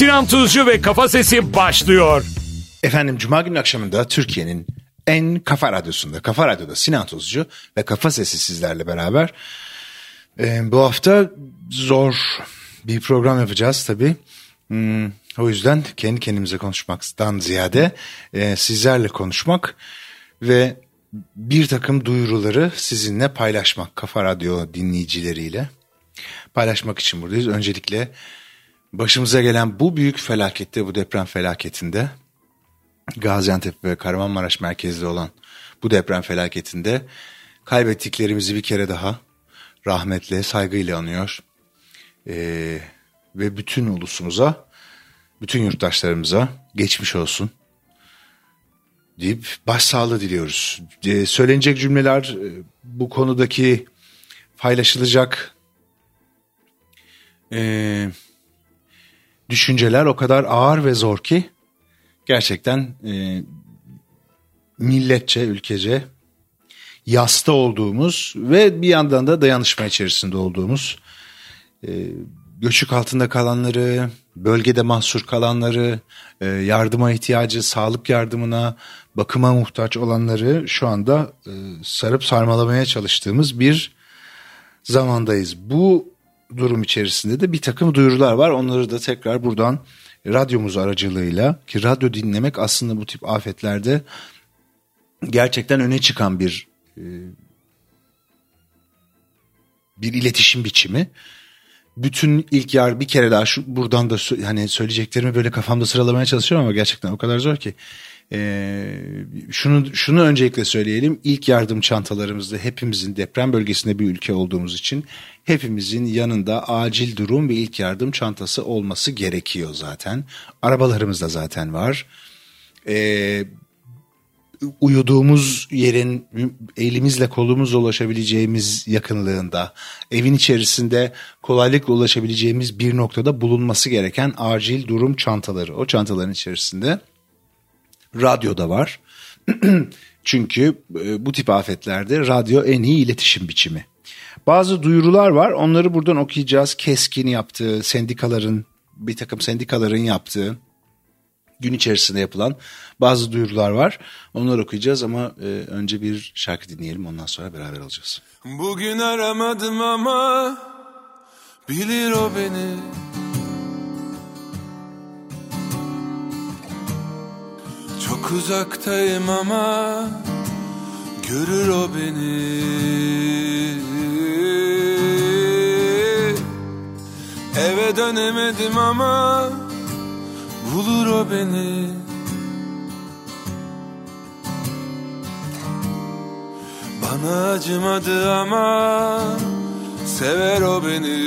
Sinan Tuzcu ve Kafa Sesi başlıyor. Efendim Cuma günü akşamında Türkiye'nin en kafa radyosunda, Kafa Radyo'da Sinan Tuzcu ve Kafa Sesi sizlerle beraber. Ee, bu hafta zor bir program yapacağız tabii. Hmm, o yüzden kendi kendimize konuşmaktan ziyade e, sizlerle konuşmak ve bir takım duyuruları sizinle paylaşmak Kafa Radyo dinleyicileriyle paylaşmak için buradayız. Öncelikle başımıza gelen bu büyük felakette, bu deprem felaketinde Gaziantep ve Kahramanmaraş merkezli olan bu deprem felaketinde kaybettiklerimizi bir kere daha rahmetle, saygıyla anıyor. Ee, ve bütün ulusumuza, bütün yurttaşlarımıza geçmiş olsun deyip başsağlığı diliyoruz. Ee, söylenecek cümleler e, bu konudaki paylaşılacak e, düşünceler o kadar ağır ve zor ki gerçekten e, milletçe, ülkece yasta olduğumuz ve bir yandan da dayanışma içerisinde olduğumuz e, göçük altında kalanları, bölgede mahsur kalanları, e, yardıma ihtiyacı, sağlık yardımına, bakıma muhtaç olanları şu anda e, sarıp sarmalamaya çalıştığımız bir zamandayız. Bu durum içerisinde de bir takım duyurular var. Onları da tekrar buradan radyomuz aracılığıyla ki radyo dinlemek aslında bu tip afetlerde gerçekten öne çıkan bir e, bir iletişim biçimi. Bütün ilk yar bir kere daha şu buradan da hani söyleyeceklerimi böyle kafamda sıralamaya çalışıyorum ama gerçekten o kadar zor ki. Ee, şunu şunu öncelikle söyleyelim. İlk yardım çantalarımızda hepimizin deprem bölgesinde bir ülke olduğumuz için hepimizin yanında acil durum ve ilk yardım çantası olması gerekiyor zaten. Arabalarımızda zaten var. Ee, uyuduğumuz yerin elimizle kolumuzla ulaşabileceğimiz yakınlığında, evin içerisinde kolaylıkla ulaşabileceğimiz bir noktada bulunması gereken acil durum çantaları. O çantaların içerisinde radyo da var. Çünkü e, bu tip afetlerde radyo en iyi iletişim biçimi. Bazı duyurular var onları buradan okuyacağız. Keskin yaptığı, sendikaların bir takım sendikaların yaptığı gün içerisinde yapılan bazı duyurular var. Onları okuyacağız ama e, önce bir şarkı dinleyelim ondan sonra beraber alacağız. Bugün aramadım ama bilir o beni. Çok uzaktayım ama görür o beni. Eve dönemedim ama bulur o beni Bana acımadı ama sever o beni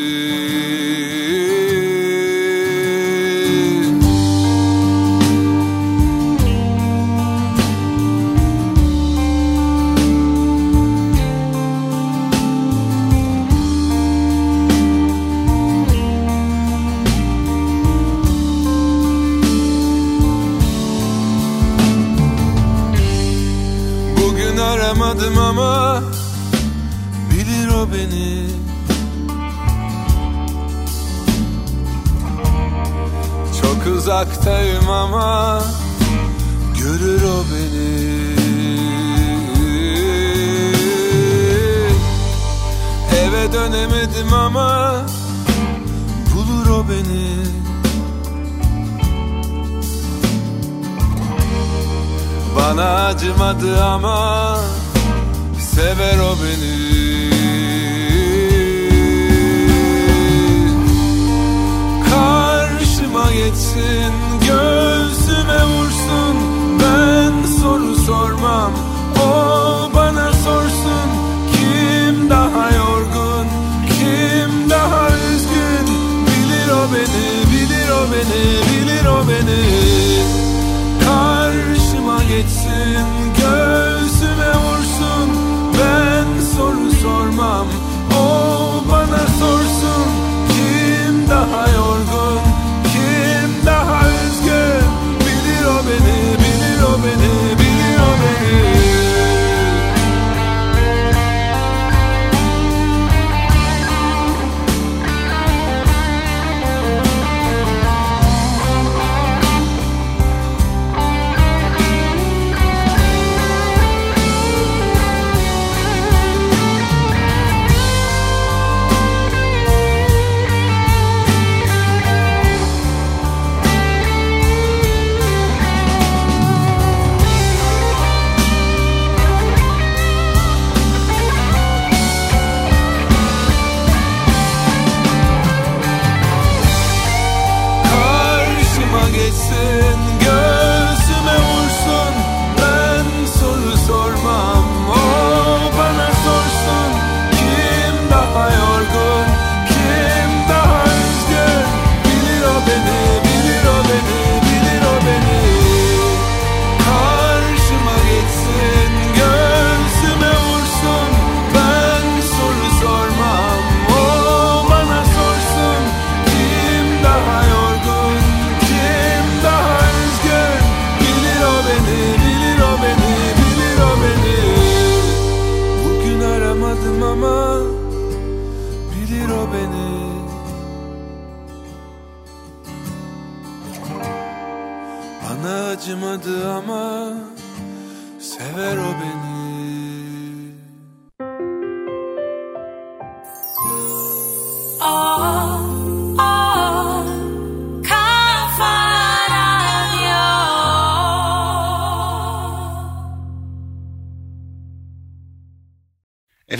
aramadım ama bilir o beni. Çok uzaktayım ama görür o beni. Eve dönemedim ama bulur o beni. Bana acımadı ama sever o beni. Karşıma geçsin göğsüme vursun. Ben soru sormam o bana sorsun. Kim daha yorgun kim daha üzgün? Bilir o beni bilir o beni bilir o beni. Karşıma geçsin Ben soru sormam. O bana sorsun Kim daha yorgun? Kim daha üzgün? Bilir o beni bilir o beni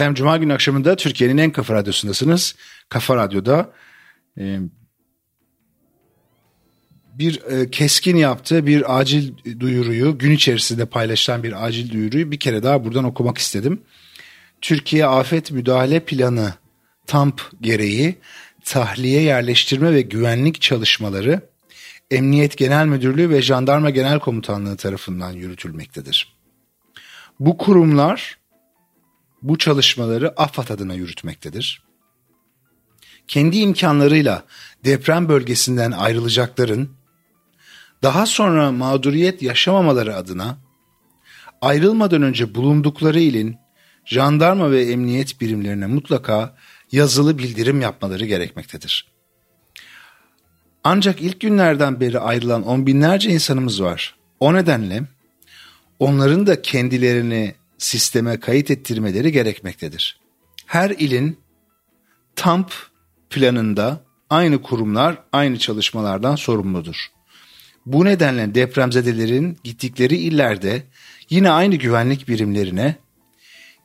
Efendim Cuma günü akşamında Türkiye'nin en kafa radyosundasınız. Kafa Radyo'da e, bir e, keskin yaptığı bir acil duyuruyu gün içerisinde paylaşılan bir acil duyuruyu bir kere daha buradan okumak istedim. Türkiye Afet Müdahale Planı TAMP gereği tahliye yerleştirme ve güvenlik çalışmaları Emniyet Genel Müdürlüğü ve Jandarma Genel Komutanlığı tarafından yürütülmektedir. Bu kurumlar bu çalışmaları AFAD adına yürütmektedir. Kendi imkanlarıyla deprem bölgesinden ayrılacakların daha sonra mağduriyet yaşamamaları adına ayrılmadan önce bulundukları ilin jandarma ve emniyet birimlerine mutlaka yazılı bildirim yapmaları gerekmektedir. Ancak ilk günlerden beri ayrılan on binlerce insanımız var. O nedenle onların da kendilerini sisteme kayıt ettirmeleri gerekmektedir. Her ilin TAMP planında aynı kurumlar aynı çalışmalardan sorumludur. Bu nedenle depremzedelerin gittikleri illerde yine aynı güvenlik birimlerine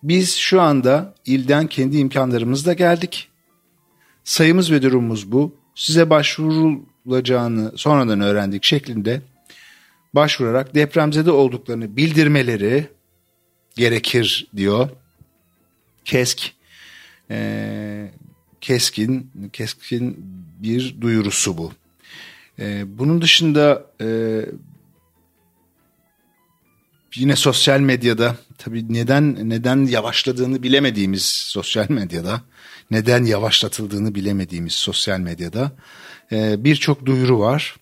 biz şu anda ilden kendi imkanlarımızla geldik. Sayımız ve durumumuz bu. Size başvurulacağını sonradan öğrendik şeklinde başvurarak depremzede olduklarını bildirmeleri gerekir diyor. Kesk e, keskin keskin bir duyurusu bu. E, bunun dışında e, yine sosyal medyada tabii neden neden yavaşladığını bilemediğimiz sosyal medyada neden yavaşlatıldığını bilemediğimiz sosyal medyada e, birçok duyuru var.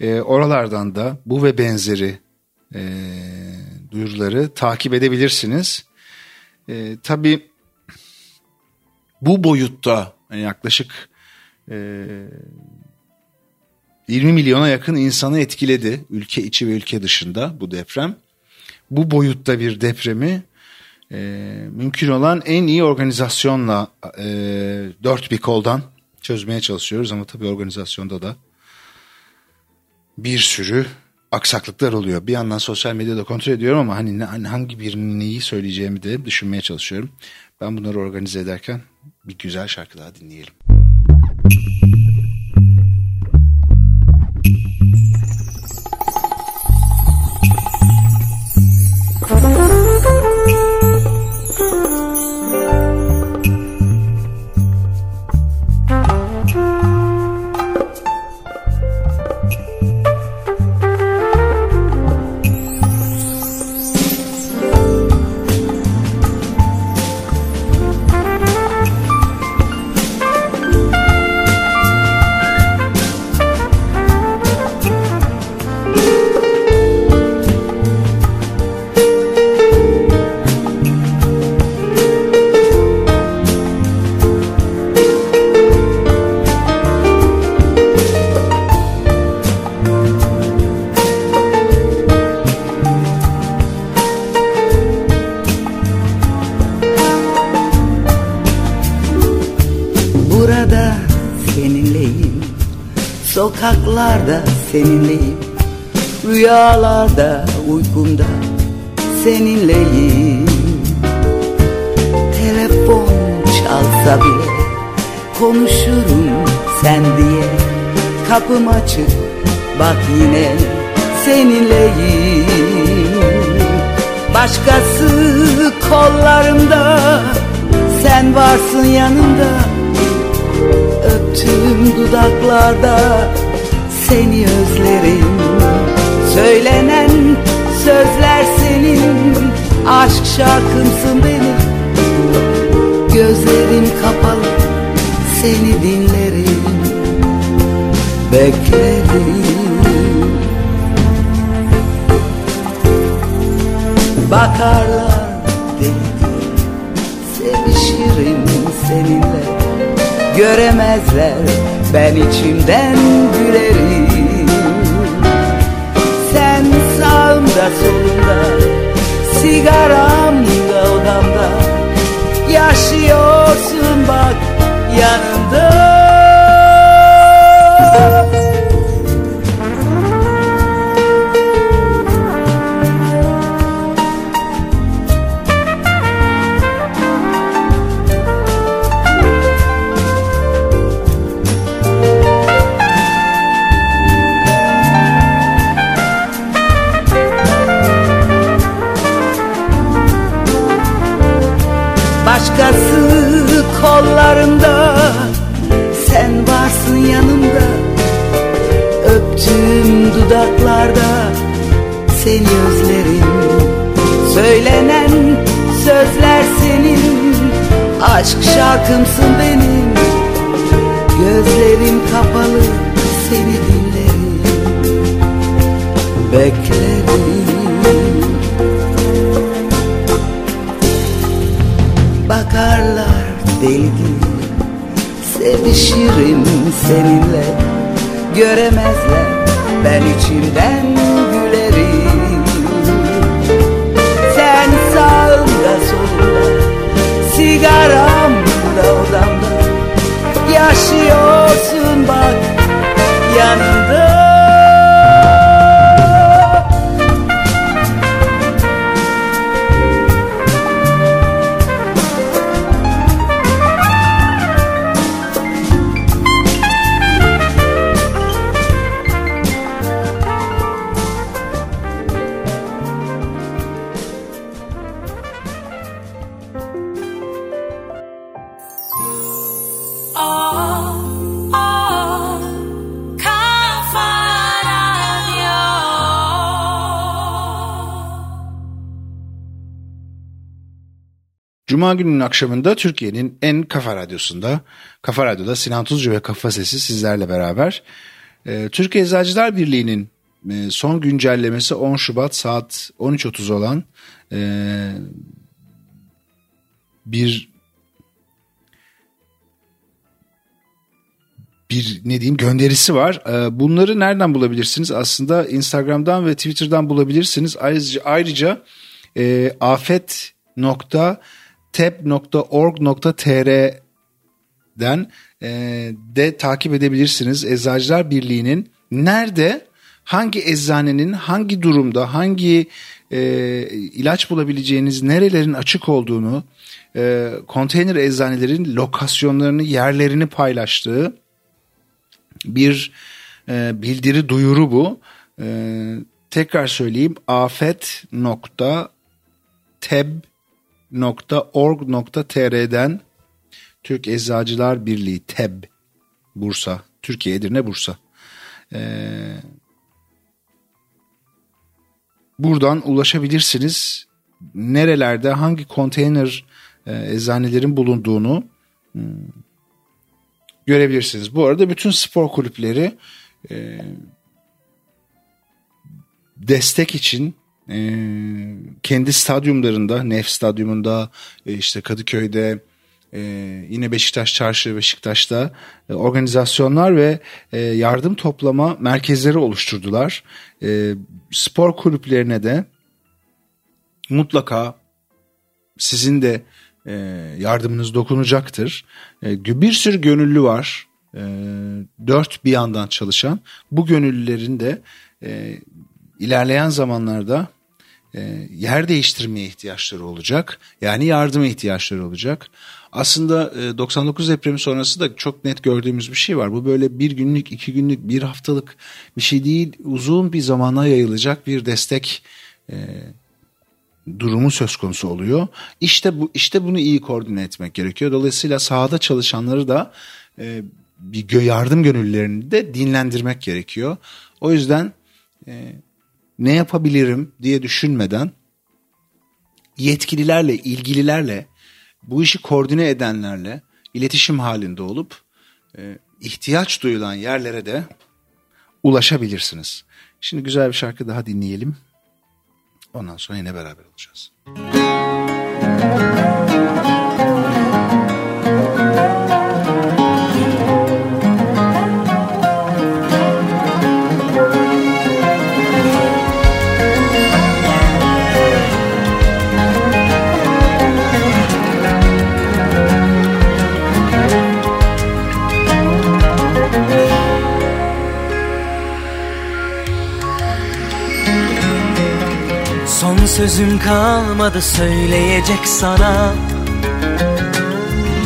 E, oralardan da bu ve benzeri e, duyuruları takip edebilirsiniz. E, tabii bu boyutta yani yaklaşık e, 20 milyona yakın insanı etkiledi ülke içi ve ülke dışında bu deprem. Bu boyutta bir depremi e, mümkün olan en iyi organizasyonla e, dört bir koldan çözmeye çalışıyoruz ama tabii organizasyonda da bir sürü aksaklıklar oluyor. Bir yandan sosyal medyada kontrol ediyorum ama hani, hani hangi birinin neyi söyleyeceğimi de düşünmeye çalışıyorum. Ben bunları organize ederken bir güzel şarkı daha dinleyelim. Burada seninleyim. Sokaklarda seninleyim. Rüyalarda uykumda seninleyim. Telefon çalsa bile Konuşurum sen diye. Kapım açık Bak yine seninleyim. Başkası kollarımda Sen varsın yanımda Öptüğüm dudaklarda Seni özlerim. Söylenen sözler senin Aşk şarkımsın benim. Gözlerim kapalı Seni dinlerim. Beklerim. Bakarlar deli Sevişirim seninle Göremezler. Ben içimden gülerim. Sen sağımda solumda Sigaramda odamda. Yaşıyorsun bak yanımda Başkası kollarımda Sen varsın yanımda Öptüğüm dudaklarda. Seni özlerim Söylenen sözler senin. Aşk şarkımsın benim Gözlerim kapalı Seni dinlerim. Beklerim Bakarlar deli Sevişirim seninle Göremezler ben içimden gülerim. Sen sağımda solumda Sigaramda odamda. Yaşıyorsun bak yanımda Cuma gününün akşamında Türkiye'nin en kafa radyosunda, Kafa Radyo'da Sinan Tuzcu ve Kafa Sesi sizlerle beraber. Ee, Türkiye Eczacılar Birliği'nin e, son güncellemesi 10 Şubat saat 13.30 olan e, bir bir ne diyeyim gönderisi var. Bunları nereden bulabilirsiniz? Aslında Instagram'dan ve Twitter'dan bulabilirsiniz. Ayrıca, ayrıca e, afet.tep.org.tr'den e, de takip edebilirsiniz. Eczacılar Birliği'nin nerede, hangi eczanenin, hangi durumda, hangi e, ilaç bulabileceğiniz, nerelerin açık olduğunu, e, konteyner eczanelerin lokasyonlarını, yerlerini paylaştığı bir e, bildiri duyuru bu. E, tekrar söyleyeyim afet.teb.org.tr'den Türk Eczacılar Birliği TEB Bursa, Türkiye Edirne Bursa. E, buradan ulaşabilirsiniz. Nerelerde hangi konteyner e, eczanelerin bulunduğunu hmm, görebilirsiniz. Bu arada bütün spor kulüpleri e, destek için e, kendi stadyumlarında, Nef Stadyumunda, e, işte Kadıköy'de, e, yine Beşiktaş Çarşı, Beşiktaş'ta e, organizasyonlar ve e, yardım toplama merkezleri oluşturdular. E, spor kulüplerine de mutlaka sizin de e, yardımınız dokunacaktır. E, bir sürü gönüllü var. E, dört bir yandan çalışan. Bu gönüllülerin de e, ilerleyen zamanlarda yer değiştirmeye ihtiyaçları olacak. Yani yardıma ihtiyaçları olacak. aslında e, 99 depremi sonrası da çok net gördüğümüz bir şey var. Bu böyle bir günlük, iki günlük, bir haftalık bir şey değil. Uzun bir zamana yayılacak bir destek e, durumu söz konusu oluyor. İşte bu işte bunu iyi koordine etmek gerekiyor. Dolayısıyla sahada çalışanları da e, bir yardım gönüllülerini de dinlendirmek gerekiyor. O yüzden e, ne yapabilirim diye düşünmeden yetkililerle, ilgililerle, bu işi koordine edenlerle iletişim halinde olup e, ihtiyaç duyulan yerlere de ulaşabilirsiniz. Şimdi güzel bir şarkı daha dinleyelim. Ondan sonra yine beraber olacağız. Son sözüm kalmadı söyleyecek sana.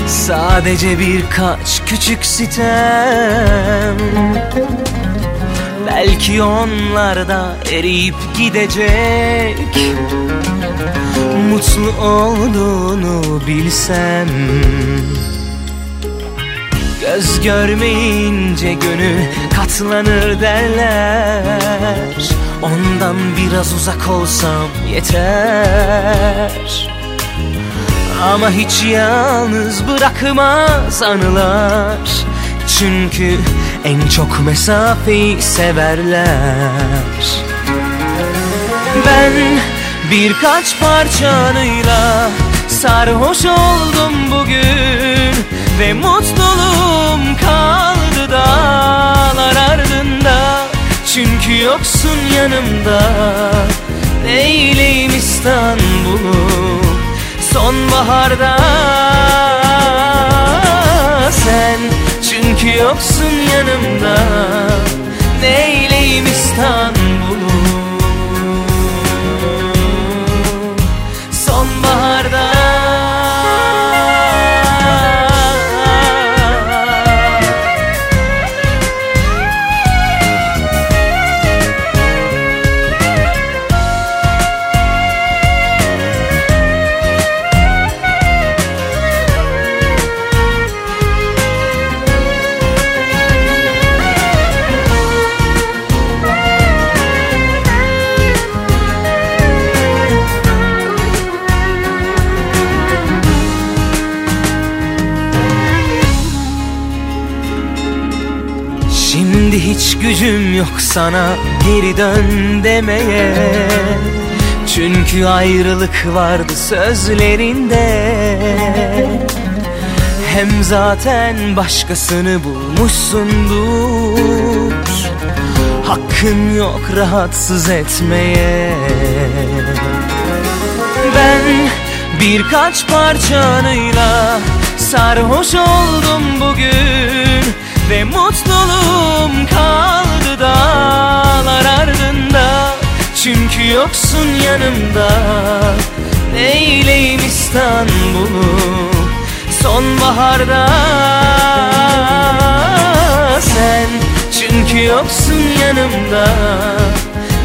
Sadece birkaç küçük sitem. Belki onlar da eriyip gidecek. Mutlu olduğunu bilsem Göz görmeyince gönül katlanır derler. Ondan biraz uzak olsam yeter. Ama hiç yalnız bırakmaz anılar. Çünkü en çok mesafeyi severler. Ben birkaç parçanıyla sarhoş oldum bugün Ve mutluluğum kaldı dağlar ardında. Çünkü yoksun yanımda Neyleyim İstanbul'u sonbaharda? Sen çünkü yoksun yanımda Neyleyim İstanbul'u? Sonbaharda gücüm yok sana geri dön demeye. Çünkü ayrılık vardı sözlerinde. Hem zaten başkasını bulmuşsundur. Hakkın yok rahatsız etmeye. Ben birkaç parçanıyla sarhoş oldum bugün Ve mutluluğum kaldı dağlar ardında. Çünkü yoksun yanımda Neyleyim İstanbul'u sonbaharda? Sen çünkü yoksun yanımda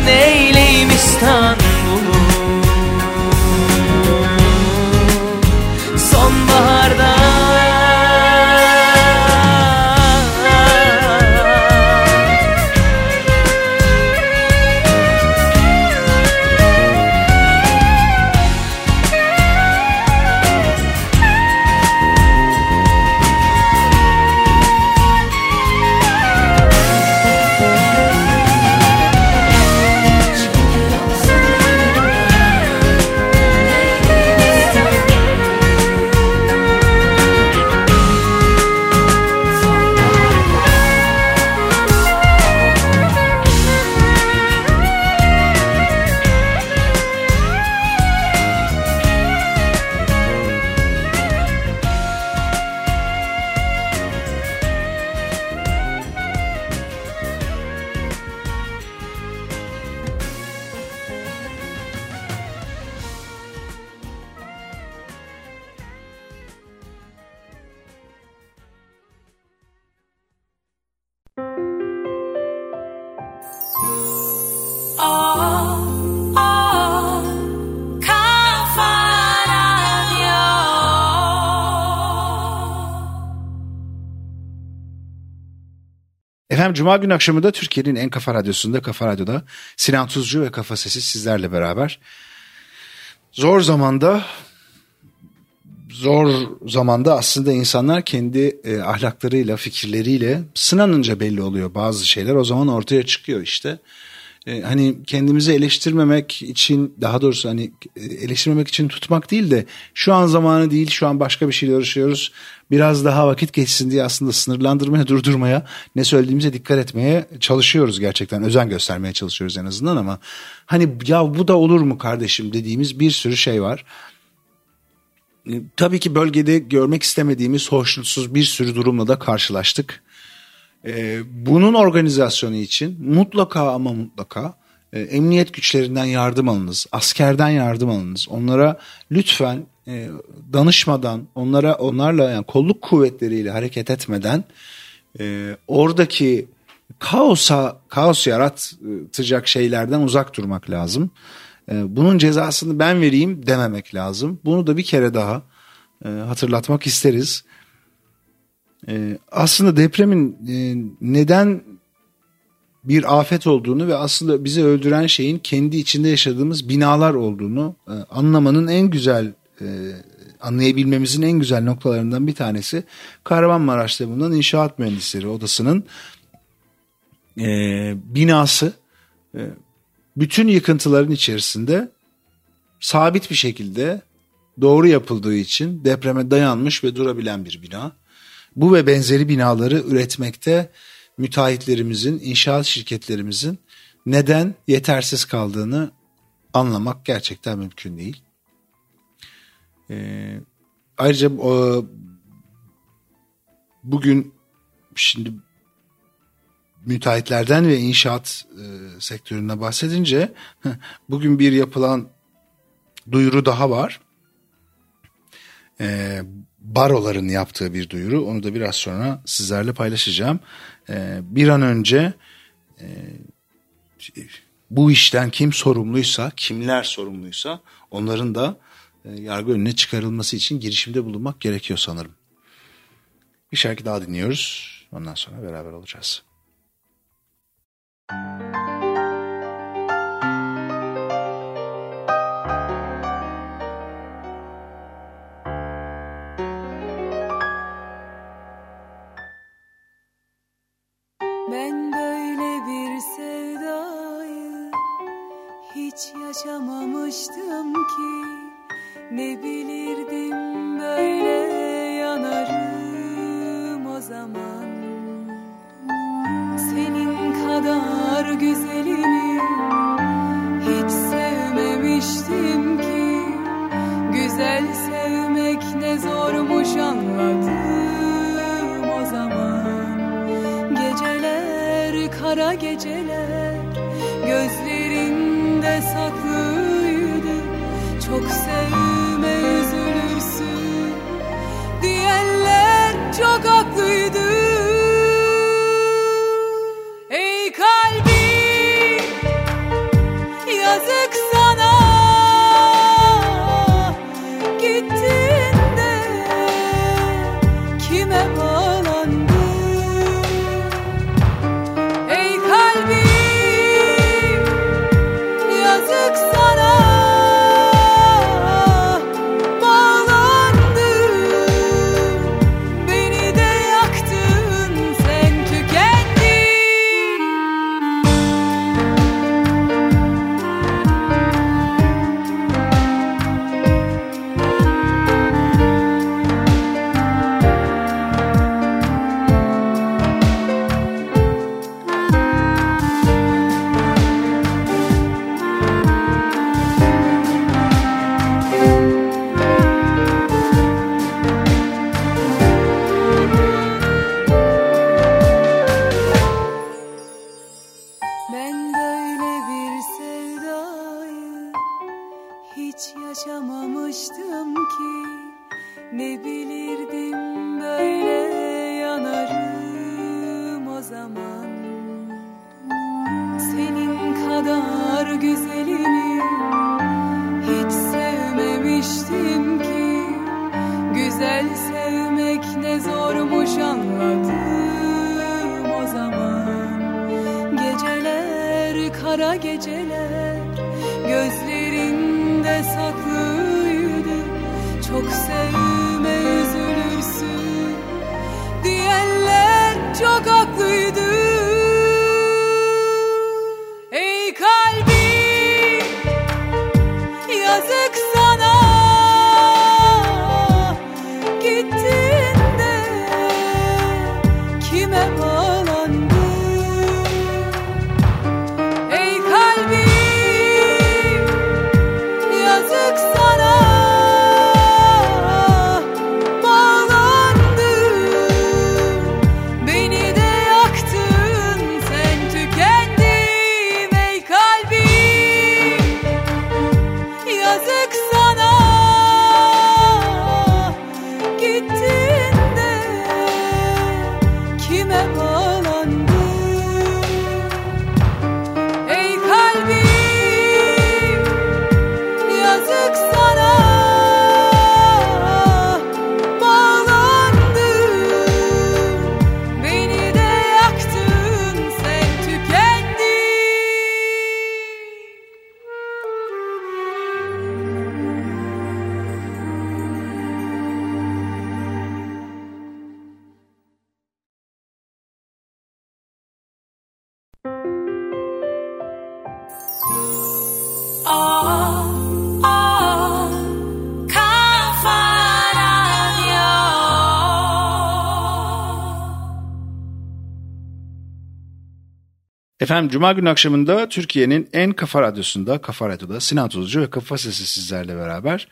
Neyleyim İstanbul'u sonbaharda Efendim Cuma günü akşamı da Türkiye'nin en kafa radyosunda Kafa Radyo'da Sinan Tuzcu ve Kafa Sesi sizlerle beraber. Zor zamanda zor zamanda aslında insanlar kendi e, ahlaklarıyla, fikirleriyle sınanınca belli oluyor bazı şeyler. O zaman ortaya çıkıyor işte. E, hani kendimizi eleştirmemek için daha doğrusu hani e, eleştirmemek için tutmak değil de şu an zamanı değil şu an başka bir şeyle uğraşıyoruz. Biraz daha vakit geçsin diye aslında sınırlandırmaya durdurmaya ne söylediğimize dikkat etmeye çalışıyoruz gerçekten özen göstermeye çalışıyoruz en azından ama hani ya bu da olur mu kardeşim dediğimiz bir sürü şey var. E, Tabii ki bölgede görmek istemediğimiz hoşnutsuz bir sürü durumla da karşılaştık. Ee, bunun organizasyonu için mutlaka ama mutlaka e, emniyet güçlerinden yardım alınız, askerden yardım alınız. Onlara lütfen e, danışmadan, onlara onlarla yani kolluk kuvvetleriyle hareket etmeden e, oradaki kaosa kaos yaratacak şeylerden uzak durmak lazım. E, bunun cezasını ben vereyim dememek lazım. Bunu da bir kere daha e, hatırlatmak isteriz. Ee, aslında depremin e, neden bir afet olduğunu ve aslında bizi öldüren şeyin kendi içinde yaşadığımız binalar olduğunu e, anlamanın en güzel e, anlayabilmemizin en güzel noktalarından bir tanesi Kahramanmaraş'ta bulunan İnşaat Mühendisleri Odası'nın e, binası e, bütün yıkıntıların içerisinde sabit bir şekilde doğru yapıldığı için depreme dayanmış ve durabilen bir bina. Bu ve benzeri binaları üretmekte müteahhitlerimizin, inşaat şirketlerimizin neden yetersiz kaldığını anlamak gerçekten mümkün değil. Ee, ayrıca o, bugün şimdi müteahhitlerden ve inşaat e, sektörüne bahsedince bugün bir yapılan duyuru daha var. E, baroların yaptığı bir duyuru. Onu da biraz sonra sizlerle paylaşacağım. E, bir an önce e, bu işten kim sorumluysa, kimler sorumluysa onların da e, yargı önüne çıkarılması için girişimde bulunmak gerekiyor sanırım. Bir şarkı daha dinliyoruz. Ondan sonra beraber olacağız. Ben hiç yaşamamıştım ki. Ne bilirdim böyle yanarım o zaman. Senin kadar güzelini zaman. Senin kadar güzelini Efendim Cuma günü akşamında Türkiye'nin en kafa radyosunda, Kafa Radyo'da Sinan Tuzcu ve Kafa Sesi sizlerle beraber.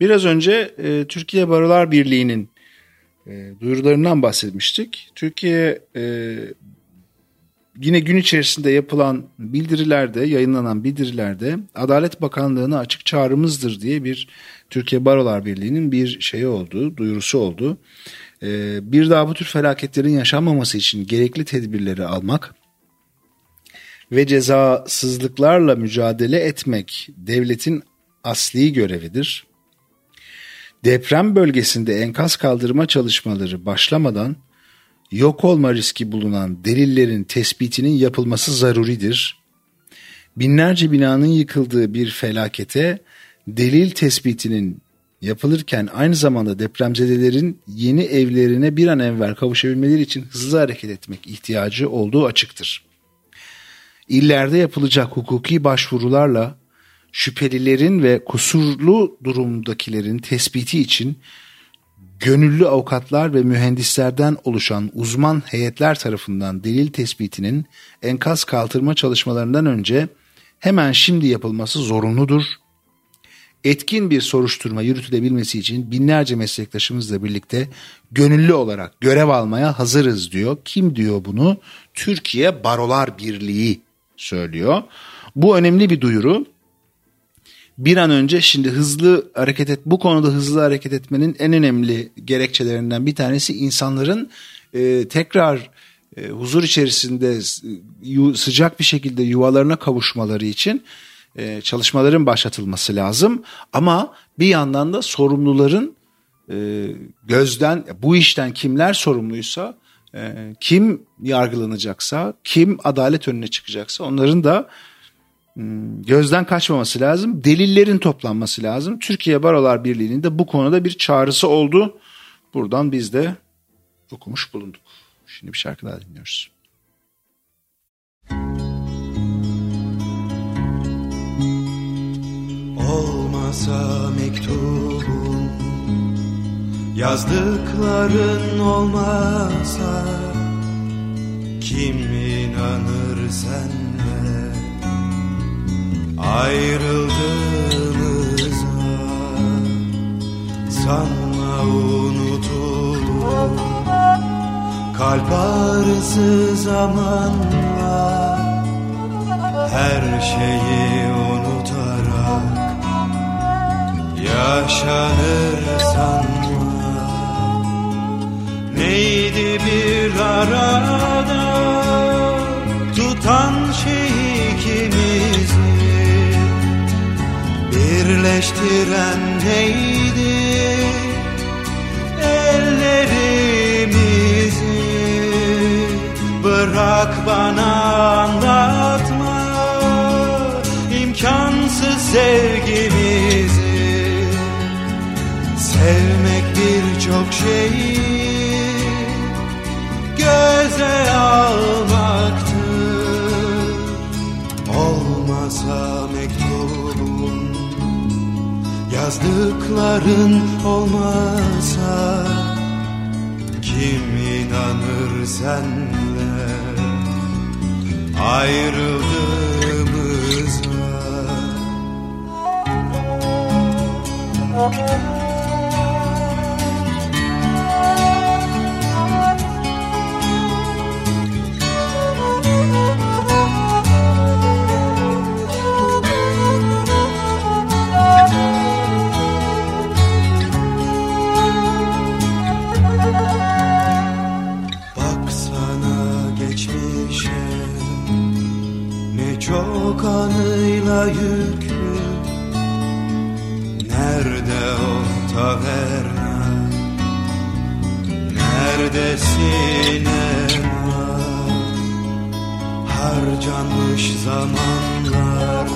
Biraz önce e, Türkiye Barolar Birliği'nin e, duyurularından bahsetmiştik. Türkiye e, yine gün içerisinde yapılan bildirilerde, yayınlanan bildirilerde Adalet Bakanlığı'na açık çağrımızdır diye bir Türkiye Barolar Birliği'nin bir şeyi oldu, duyurusu oldu. E, bir daha bu tür felaketlerin yaşanmaması için gerekli tedbirleri almak, ve cezasızlıklarla mücadele etmek devletin asli görevidir. Deprem bölgesinde enkaz kaldırma çalışmaları başlamadan yok olma riski bulunan delillerin tespitinin yapılması zaruridir. Binlerce binanın yıkıldığı bir felakete delil tespitinin yapılırken aynı zamanda depremzedelerin yeni evlerine bir an evvel kavuşabilmeleri için hızlı hareket etmek ihtiyacı olduğu açıktır. İllerde yapılacak hukuki başvurularla şüphelilerin ve kusurlu durumdakilerin tespiti için gönüllü avukatlar ve mühendislerden oluşan uzman heyetler tarafından delil tespitinin enkaz kaldırma çalışmalarından önce hemen şimdi yapılması zorunludur. Etkin bir soruşturma yürütülebilmesi için binlerce meslektaşımızla birlikte gönüllü olarak görev almaya hazırız diyor. Kim diyor bunu? Türkiye Barolar Birliği söylüyor. Bu önemli bir duyuru. Bir an önce şimdi hızlı hareket et bu konuda hızlı hareket etmenin en önemli gerekçelerinden bir tanesi insanların e, tekrar e, huzur içerisinde sıcak bir şekilde yuvalarına kavuşmaları için e, çalışmaların başlatılması lazım. Ama bir yandan da sorumluların e, gözden bu işten kimler sorumluysa e, kim yargılanacaksa, kim adalet önüne çıkacaksa onların da gözden kaçmaması lazım. Delillerin toplanması lazım. Türkiye Barolar Birliği'nin de bu konuda bir çağrısı oldu. Buradan biz de okumuş bulunduk. Şimdi bir şarkı daha dinliyoruz. Olmasa mektubun Yazdıkların olmasa Kim inanır senle Ayrıldığımıza Sanma unutulur. Kalp ağrısı zamanla Her şeyi unutarak Yaşanır sanma. Neydi bir arada Tutan Birleştiren neydi? Ellerimizi Bırak bana anlatma. Sevgimizi. Sevmek birçok şeyi göze almaktır yazdıkların olmasa Kim inanır senle? Ayrıldığımıza Baksana çok anıyla yüklü. Nerede o taverna? Nerede sinema? Harcanmış zamanlar.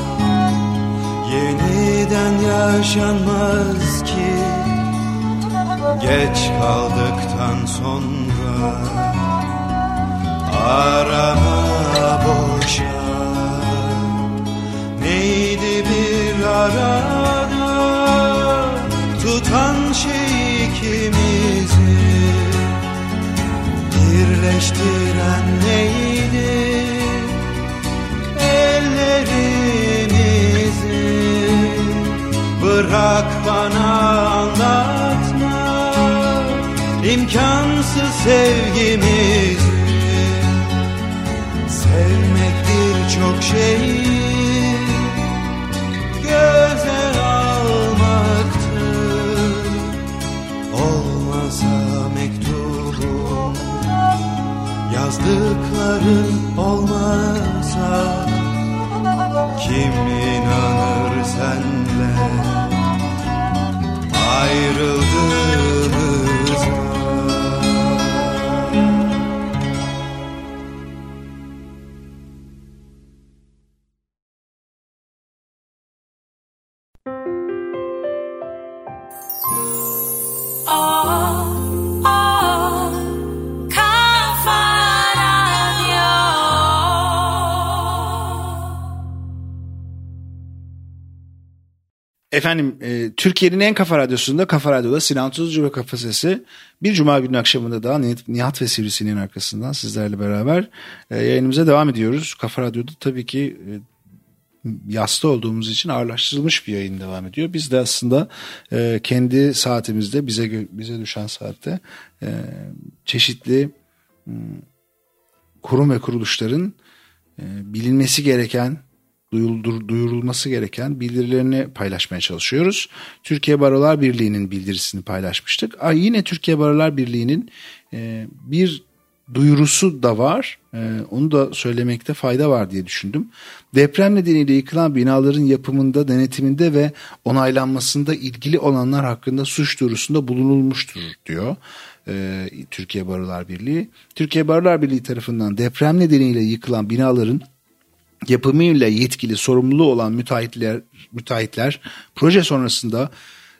Yeniden yaşanmaz ki. Geç kaldıktan sonra. Arama boşa imkansız sevgimizi Sevmek birçok şeyi göze almaktır. Olmasa mektubun yazdıkların olmasa Kim inanır senle? Ayrıldığımıza Efendim e, Türkiye'nin en kafa radyosunda Kafa Radyo'da Sinan Tuzcu ve Kafa Sesi bir cuma günü akşamında daha Nihat, ve Sivrisineğin arkasından sizlerle beraber e, yayınımıza devam ediyoruz. Kafa Radyo'da tabii ki e, yasta olduğumuz için ağırlaştırılmış bir yayın devam ediyor. Biz de aslında e, kendi saatimizde bize bize düşen saatte e, çeşitli m, kurum ve kuruluşların e, bilinmesi gereken duyuldur, duyurulması gereken bildirilerini paylaşmaya çalışıyoruz. Türkiye Barolar Birliği'nin bildirisini paylaşmıştık. Aa, yine Türkiye Barolar Birliği'nin e, bir duyurusu da var. E, onu da söylemekte fayda var diye düşündüm. Deprem nedeniyle yıkılan binaların yapımında, denetiminde ve onaylanmasında ilgili olanlar hakkında suç duyurusunda bulunulmuştur diyor. e, Türkiye Barolar Birliği. Türkiye Barolar Birliği tarafından deprem nedeniyle yıkılan binaların yapımıyla yetkili sorumlu olan müteahhitler, müteahhitler proje sonrasında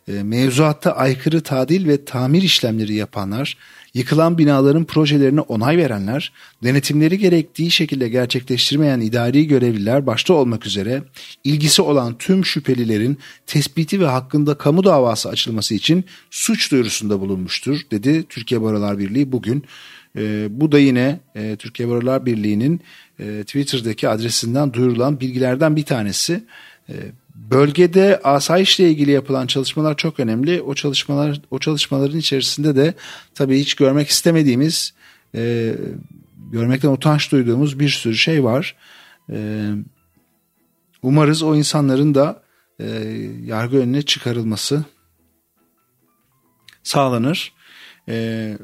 e, mevzuatta aykırı tadil ve tamir işlemleri yapanlar, yıkılan binaların projelerine onay verenler, denetimleri gerektiği şekilde gerçekleştirmeyen idari görevliler başta olmak üzere ilgisi olan tüm şüphelilerin tespiti ve hakkında kamu davası açılması için suç duyurusunda bulunmuştur dedi Türkiye Barolar Birliği bugün. E, bu da yine e, Türkiye Barolar Birliği'nin e, Twitter'daki adresinden duyurulan bilgilerden bir tanesi. E, bölgede asayişle ilgili yapılan çalışmalar çok önemli. O çalışmalar o çalışmaların içerisinde de tabii hiç görmek istemediğimiz, e, görmekten utanç duyduğumuz bir sürü şey var. E, umarız o insanların da e, yargı önüne çıkarılması sağlanır. E,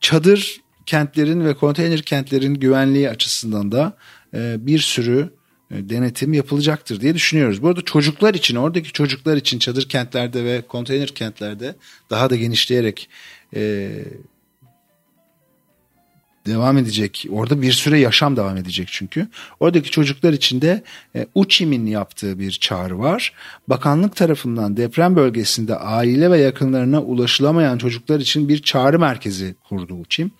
çadır kentlerin ve konteyner kentlerin güvenliği açısından da e, bir sürü e, denetim yapılacaktır diye düşünüyoruz. Bu arada çocuklar için, oradaki çocuklar için çadır kentlerde ve konteyner kentlerde daha da genişleyerek e, devam edecek. Orada bir süre yaşam devam edecek çünkü. Oradaki çocuklar için de e, UÇİM'in yaptığı bir çağrı var. Bakanlık tarafından deprem bölgesinde aile ve yakınlarına ulaşılamayan çocuklar için bir çağrı merkezi kurdu UÇİM.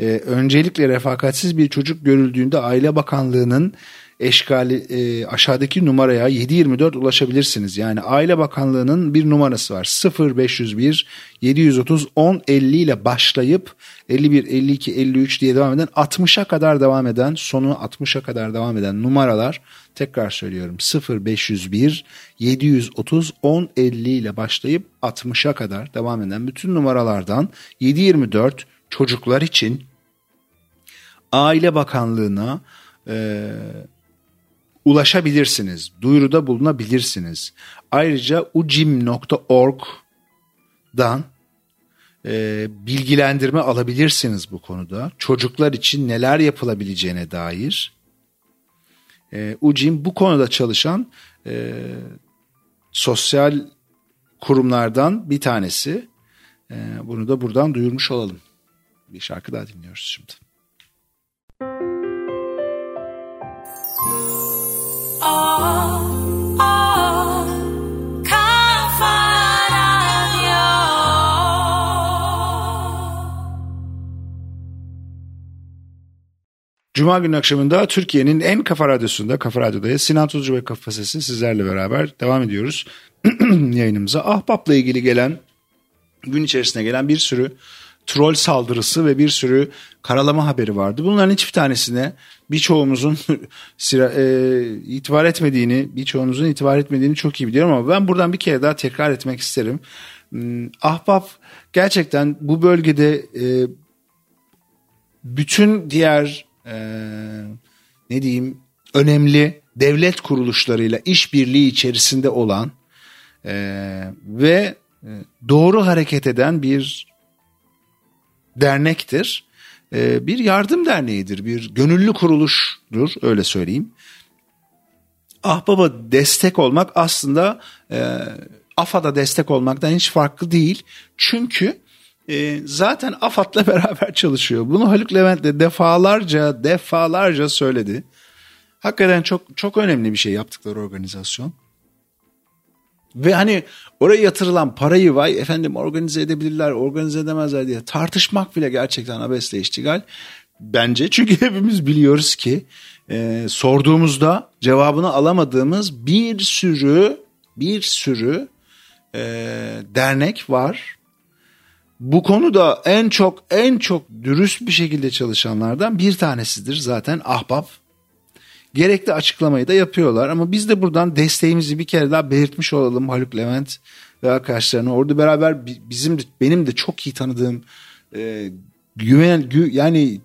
E, öncelikle refakatsiz bir çocuk görüldüğünde Aile Bakanlığı'nın eşgali e, aşağıdaki numaraya 724 ulaşabilirsiniz. Yani Aile Bakanlığı'nın bir numarası var. 0501 730 1050 ile başlayıp 51 52 53 diye devam eden 60'a kadar devam eden sonu 60'a kadar devam eden numaralar tekrar söylüyorum 0501 730 1050 ile başlayıp 60'a kadar devam eden bütün numaralardan 724 çocuklar için Aile Bakanlığı'na e, ulaşabilirsiniz. Duyuruda bulunabilirsiniz. Ayrıca ucim.org'dan e, bilgilendirme alabilirsiniz bu konuda. Çocuklar için neler yapılabileceğine dair. E, Ucim bu konuda çalışan e, sosyal kurumlardan bir tanesi. E, bunu da buradan duyurmuş olalım. Bir şarkı daha dinliyoruz şimdi. Cuma günü akşamında Türkiye'nin en kafa radyosunda, Kafa Radyo'da Sinan Tuzcu ve Kafa Sesi sizlerle beraber devam ediyoruz yayınımıza. Ahbap'la ilgili gelen, gün içerisinde gelen bir sürü troll saldırısı ve bir sürü karalama haberi vardı. Bunların hiçbir tanesine birçoğumuzun e, itibar etmediğini, birçoğunuzun itibar etmediğini çok iyi biliyorum ama ben buradan bir kere daha tekrar etmek isterim. Hmm, Ahbap gerçekten bu bölgede e, bütün diğer e, ne diyeyim önemli devlet kuruluşlarıyla işbirliği içerisinde olan e, ve e, doğru hareket eden bir dernektir. E, bir yardım derneğidir, bir gönüllü kuruluştur öyle söyleyeyim. Ahbaba destek olmak aslında e, AFAD'a destek olmaktan hiç farklı değil. Çünkü e, zaten AFAD'la beraber çalışıyor. Bunu Haluk Levent de defalarca defalarca söyledi. Hakikaten çok çok önemli bir şey yaptıkları organizasyon. Ve hani oraya yatırılan parayı vay efendim organize edebilirler, organize edemezler diye tartışmak bile gerçekten abesle iştigal. Bence çünkü hepimiz biliyoruz ki e, sorduğumuzda cevabını alamadığımız bir sürü bir sürü e, dernek var. Bu konuda en çok en çok dürüst bir şekilde çalışanlardan bir tanesidir zaten Ahbap gerekli açıklamayı da yapıyorlar. Ama biz de buradan desteğimizi bir kere daha belirtmiş olalım Haluk Levent ve arkadaşlarına. Orada beraber bizim benim de çok iyi tanıdığım e, güven gü, yani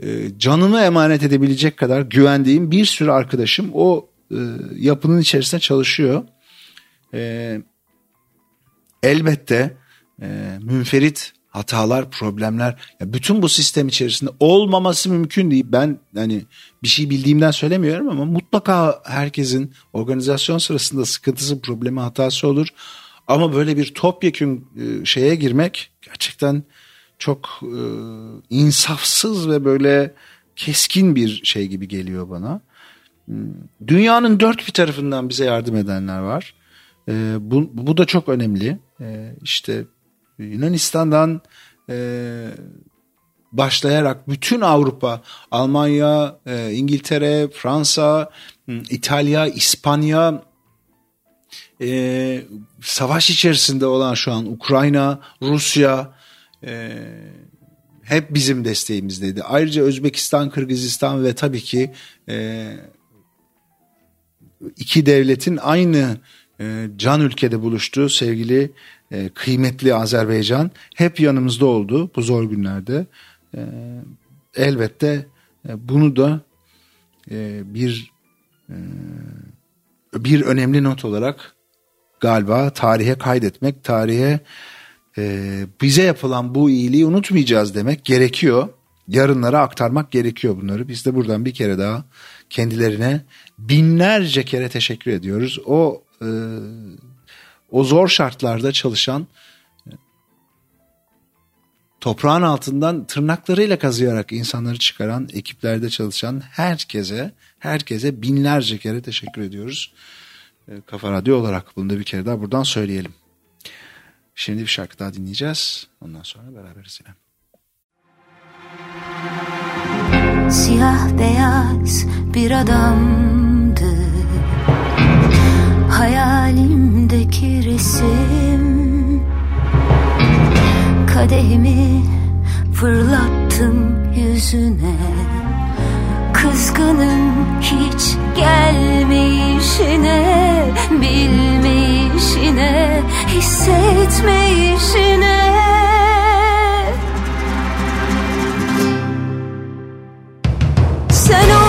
e, canını emanet edebilecek kadar güvendiğim bir sürü arkadaşım o e, yapının içerisinde çalışıyor. E, elbette e, münferit hatalar, problemler ya bütün bu sistem içerisinde olmaması mümkün değil. Ben hani bir şey bildiğimden söylemiyorum ama mutlaka herkesin organizasyon sırasında sıkıntısı, problemi, hatası olur. Ama böyle bir topyekün e, şeye girmek gerçekten çok e, insafsız ve böyle keskin bir şey gibi geliyor bana. Hmm, dünyanın dört bir tarafından bize yardım edenler var. E, bu, bu da çok önemli. E, işte Yunanistan'dan e, başlayarak bütün Avrupa, Almanya, e, İngiltere, Fransa, İtalya, İspanya, e, savaş içerisinde olan şu an Ukrayna, Rusya e, hep bizim desteğimizdeydi. Ayrıca Özbekistan, Kırgızistan ve tabii ki e, iki devletin aynı can ülkede buluştuğu sevgili e, kıymetli Azerbaycan hep yanımızda oldu bu zor günlerde. E, elbette e, bunu da e, bir bir önemli not olarak galiba tarihe kaydetmek, tarihe bize yapılan bu iyiliği unutmayacağız demek gerekiyor. Yarınlara aktarmak gerekiyor bunları. Biz de buradan bir kere daha kendilerine binlerce kere teşekkür ediyoruz. O e, o zor şartlarda çalışan toprağın altından tırnaklarıyla kazıyarak insanları çıkaran ekiplerde çalışan herkese herkese binlerce kere teşekkür ediyoruz. E, Kafa Radyo olarak bunu da bir kere daha buradan söyleyelim. Şimdi bir şarkı daha dinleyeceğiz. Ondan sonra beraberiz yine. Siyah beyaz bir adamdı Hayalimdeki resim. Kadehimi fırlattım yüzüne. Kızgınım hiç gelmeyişine Bilmeyişine Hissetmeyişine. Sen orada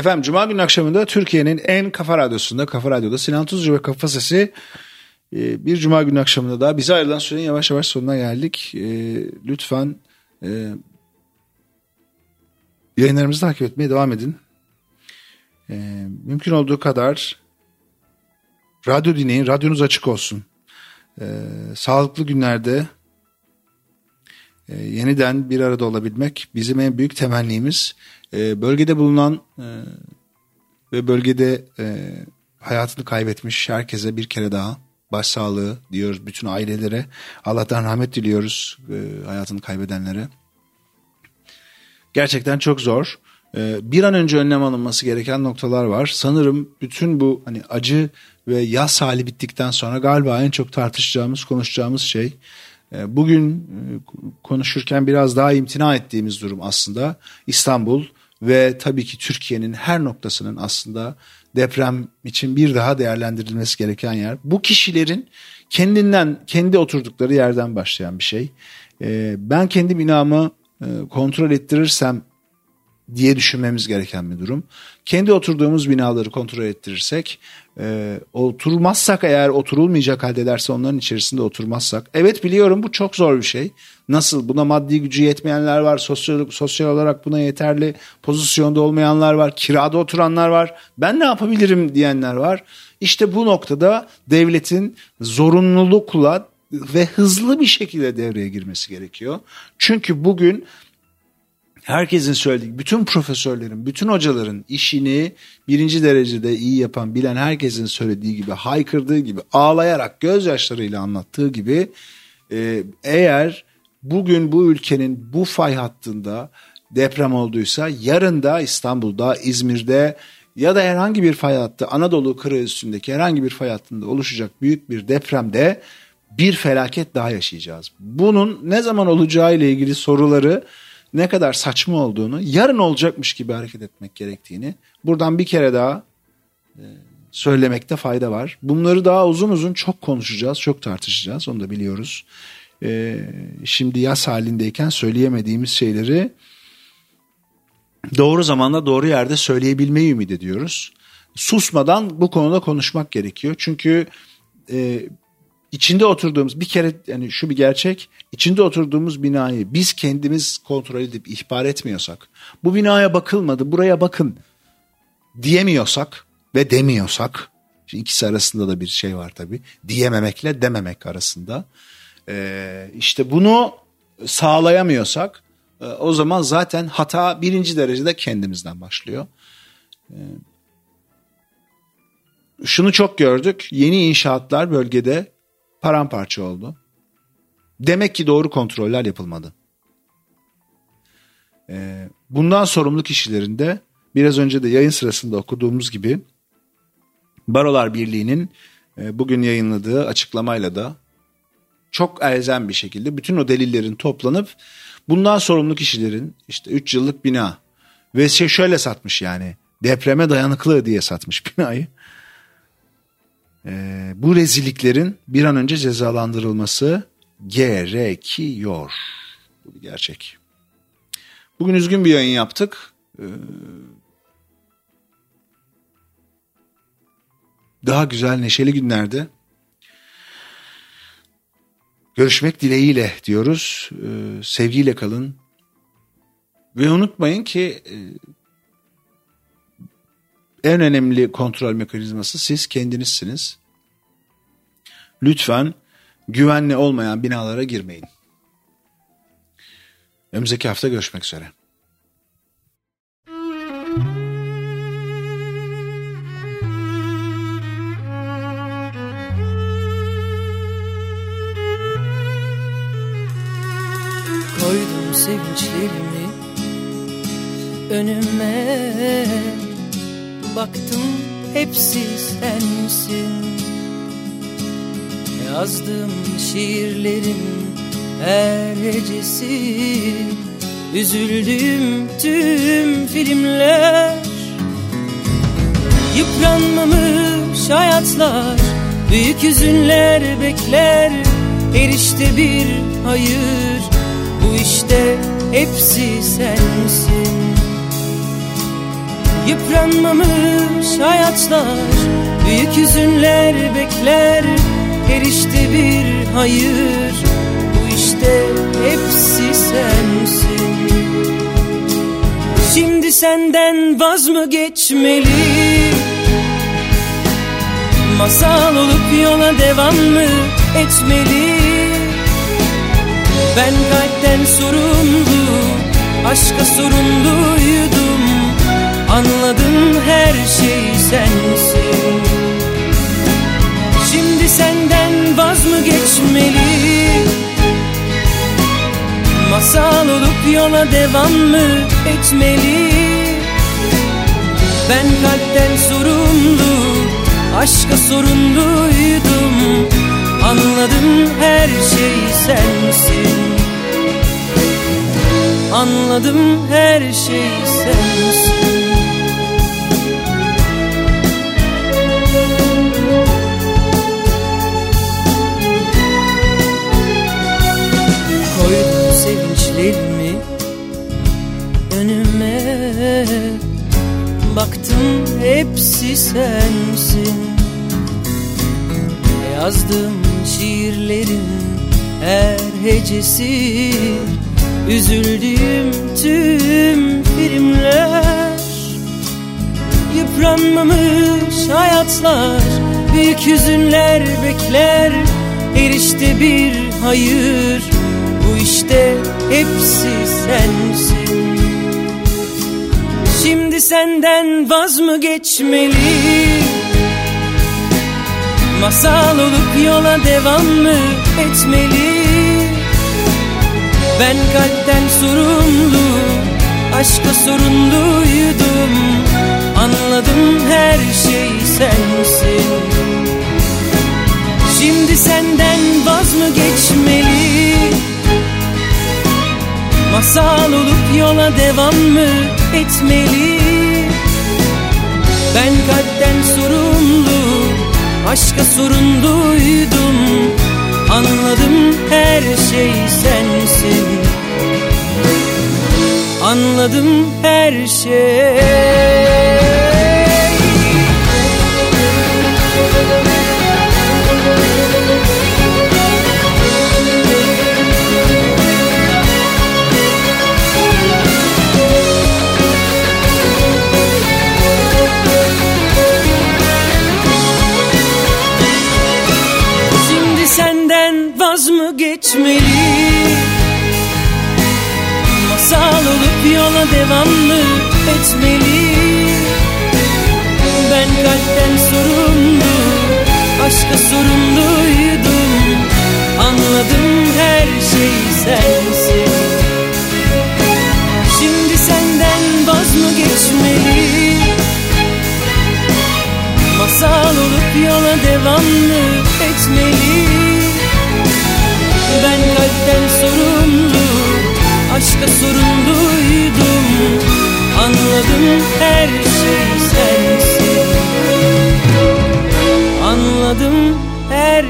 Efendim Cuma günü akşamında Türkiye'nin en kafa radyosunda, Kafa Radyo'da Sinan Tuzcu ve Kafa Sesi e, bir Cuma günü akşamında daha bize ayrılan sürenin yavaş yavaş sonuna geldik. E, lütfen e, yayınlarımızı takip etmeye devam edin. Mümkün olduğu kadar radyo dinleyin, radyonuz açık olsun. Sağlıklı günlerde e, yeniden bir arada olabilmek bizim en büyük temennimiz. E, bölgede bulunan e, ve bölgede e, hayatını kaybetmiş herkese bir kere daha başsağlığı diyoruz bütün ailelere. Allah'tan rahmet diliyoruz e, hayatını kaybedenlere. Gerçekten çok zor. E, bir an önce önlem alınması gereken noktalar var. Sanırım bütün bu hani acı ve yaz hali bittikten sonra galiba en çok tartışacağımız, konuşacağımız şey bugün e, konuşurken biraz daha imtina ettiğimiz durum aslında İstanbul ve tabii ki Türkiye'nin her noktasının aslında deprem için bir daha değerlendirilmesi gereken yer. Bu kişilerin kendinden, kendi oturdukları yerden başlayan bir şey. E, ben kendi binamı kontrol ettirirsem diye düşünmemiz gereken bir durum. Kendi oturduğumuz binaları kontrol ettirirsek, e, oturmazsak eğer oturulmayacak halde derse onların içerisinde oturmazsak. Evet biliyorum bu çok zor bir şey. Nasıl buna maddi gücü yetmeyenler var, sosyal, sosyal olarak buna yeterli pozisyonda olmayanlar var, kirada oturanlar var. Ben ne yapabilirim diyenler var. İşte bu noktada devletin zorunlulukla ve hızlı bir şekilde devreye girmesi gerekiyor. Çünkü bugün herkesin söylediği, bütün profesörlerin, bütün hocaların işini birinci derecede iyi yapan, bilen herkesin söylediği gibi, haykırdığı gibi, ağlayarak, gözyaşlarıyla anlattığı gibi e, eğer bugün bu ülkenin bu fay hattında deprem olduysa yarın da İstanbul'da, İzmir'de ya da herhangi bir fay hattı Anadolu kırığı üstündeki herhangi bir fay hattında oluşacak büyük bir depremde bir felaket daha yaşayacağız. Bunun ne zaman olacağı ile ilgili soruları ne kadar saçma olduğunu, yarın olacakmış gibi hareket etmek gerektiğini buradan bir kere daha e, söylemekte fayda var. Bunları daha uzun uzun çok konuşacağız, çok tartışacağız. Onu da biliyoruz. E, şimdi yaz halindeyken söyleyemediğimiz şeyleri doğru zamanda doğru yerde söyleyebilmeyi ümit ediyoruz. Susmadan bu konuda konuşmak gerekiyor. Çünkü e, içinde oturduğumuz bir kere yani şu bir gerçek içinde oturduğumuz binayı biz kendimiz kontrol edip ihbar etmiyorsak bu binaya bakılmadı buraya bakın diyemiyorsak ve demiyorsak ikisi arasında da bir şey var tabi diyememekle dememek arasında ee, işte bunu sağlayamıyorsak e, o zaman zaten hata birinci derecede kendimizden başlıyor. Ee, şunu çok gördük yeni inşaatlar bölgede paramparça oldu. Demek ki doğru kontroller yapılmadı. Ee, bundan sorumlu kişilerin de biraz önce de yayın sırasında okuduğumuz gibi Barolar Birliği'nin e, bugün yayınladığı açıklamayla da çok elzem bir şekilde bütün o delillerin toplanıp bundan sorumlu kişilerin işte 3 yıllık bina ve şey şöyle satmış yani depreme dayanıklı diye satmış binayı e, bu rezilliklerin bir an önce cezalandırılması gerekiyor. Bu bir gerçek. Bugün üzgün bir yayın yaptık. Ee, daha güzel neşeli günlerde görüşmek dileğiyle diyoruz. Ee, sevgiyle kalın. Ve unutmayın ki e, en önemli kontrol mekanizması siz kendinizsiniz. Lütfen güvenli olmayan binalara girmeyin. Önümüzdeki hafta görüşmek üzere. Koydum sevinçlerimi önüme Baktım hepsi sensin. Yazdığım şiirlerin her hecesi Üzüldüğüm tüm filmler. Yıpranmamış hayatlar Büyük hüzünler bekler. Erişte bir hayır Bu işte hepsi sensin Yıpranmamış hayatlar Büyük hüzünler bekler Erişte bir hayır. Bu işte hepsi sensin. Şimdi senden vaz mı geçmeli? Masal olup yola devam mı etmeli? Ben kalpten sorumlu Aşka sorumluydum Anladım her şey sensin. Şimdi senden vaz mı geçmeli? Masal olup yola devam mı etmeli? Ben kalpten sorumlu Aşka sorumluydum. Anladım her şey sensin. Anladım her şey sensin hepsi sensin. Yazdığım şiirlerin her hecesi. Üzüldüğüm tüm filmler. Yıpranmamış hayatlar Büyük hüzünler bekler. Her işte bir hayır Bu işte hepsi sensin senden vaz mı geçmeli? Masal olup yola devam mı etmeli? Ben kalpten sorumlu Aşka sorumluydum Anladım her şey sensin. Şimdi senden vaz mı geçmeli? Masal olup yola devam mı etmeli Ben kalpten sorumlu Aşka sorumluydum Anladım her şey sensin. Anladım her şey yola devam mı etmeli. Ben kalpten sorumlu Aşka sorumluydum. Anladım her şey sensin. Şimdi senden vaz mı geçmeli? Masal olup yola devam mı etmeli. Ben Aşka sorumluydum. Anladım her şey sensin. Anladım her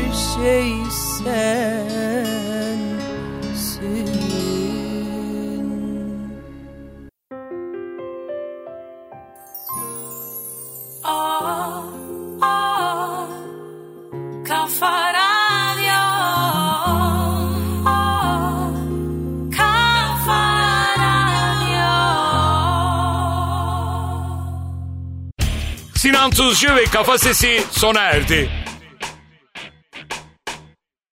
Tuzcu ve Kafa Sesi sona erdi.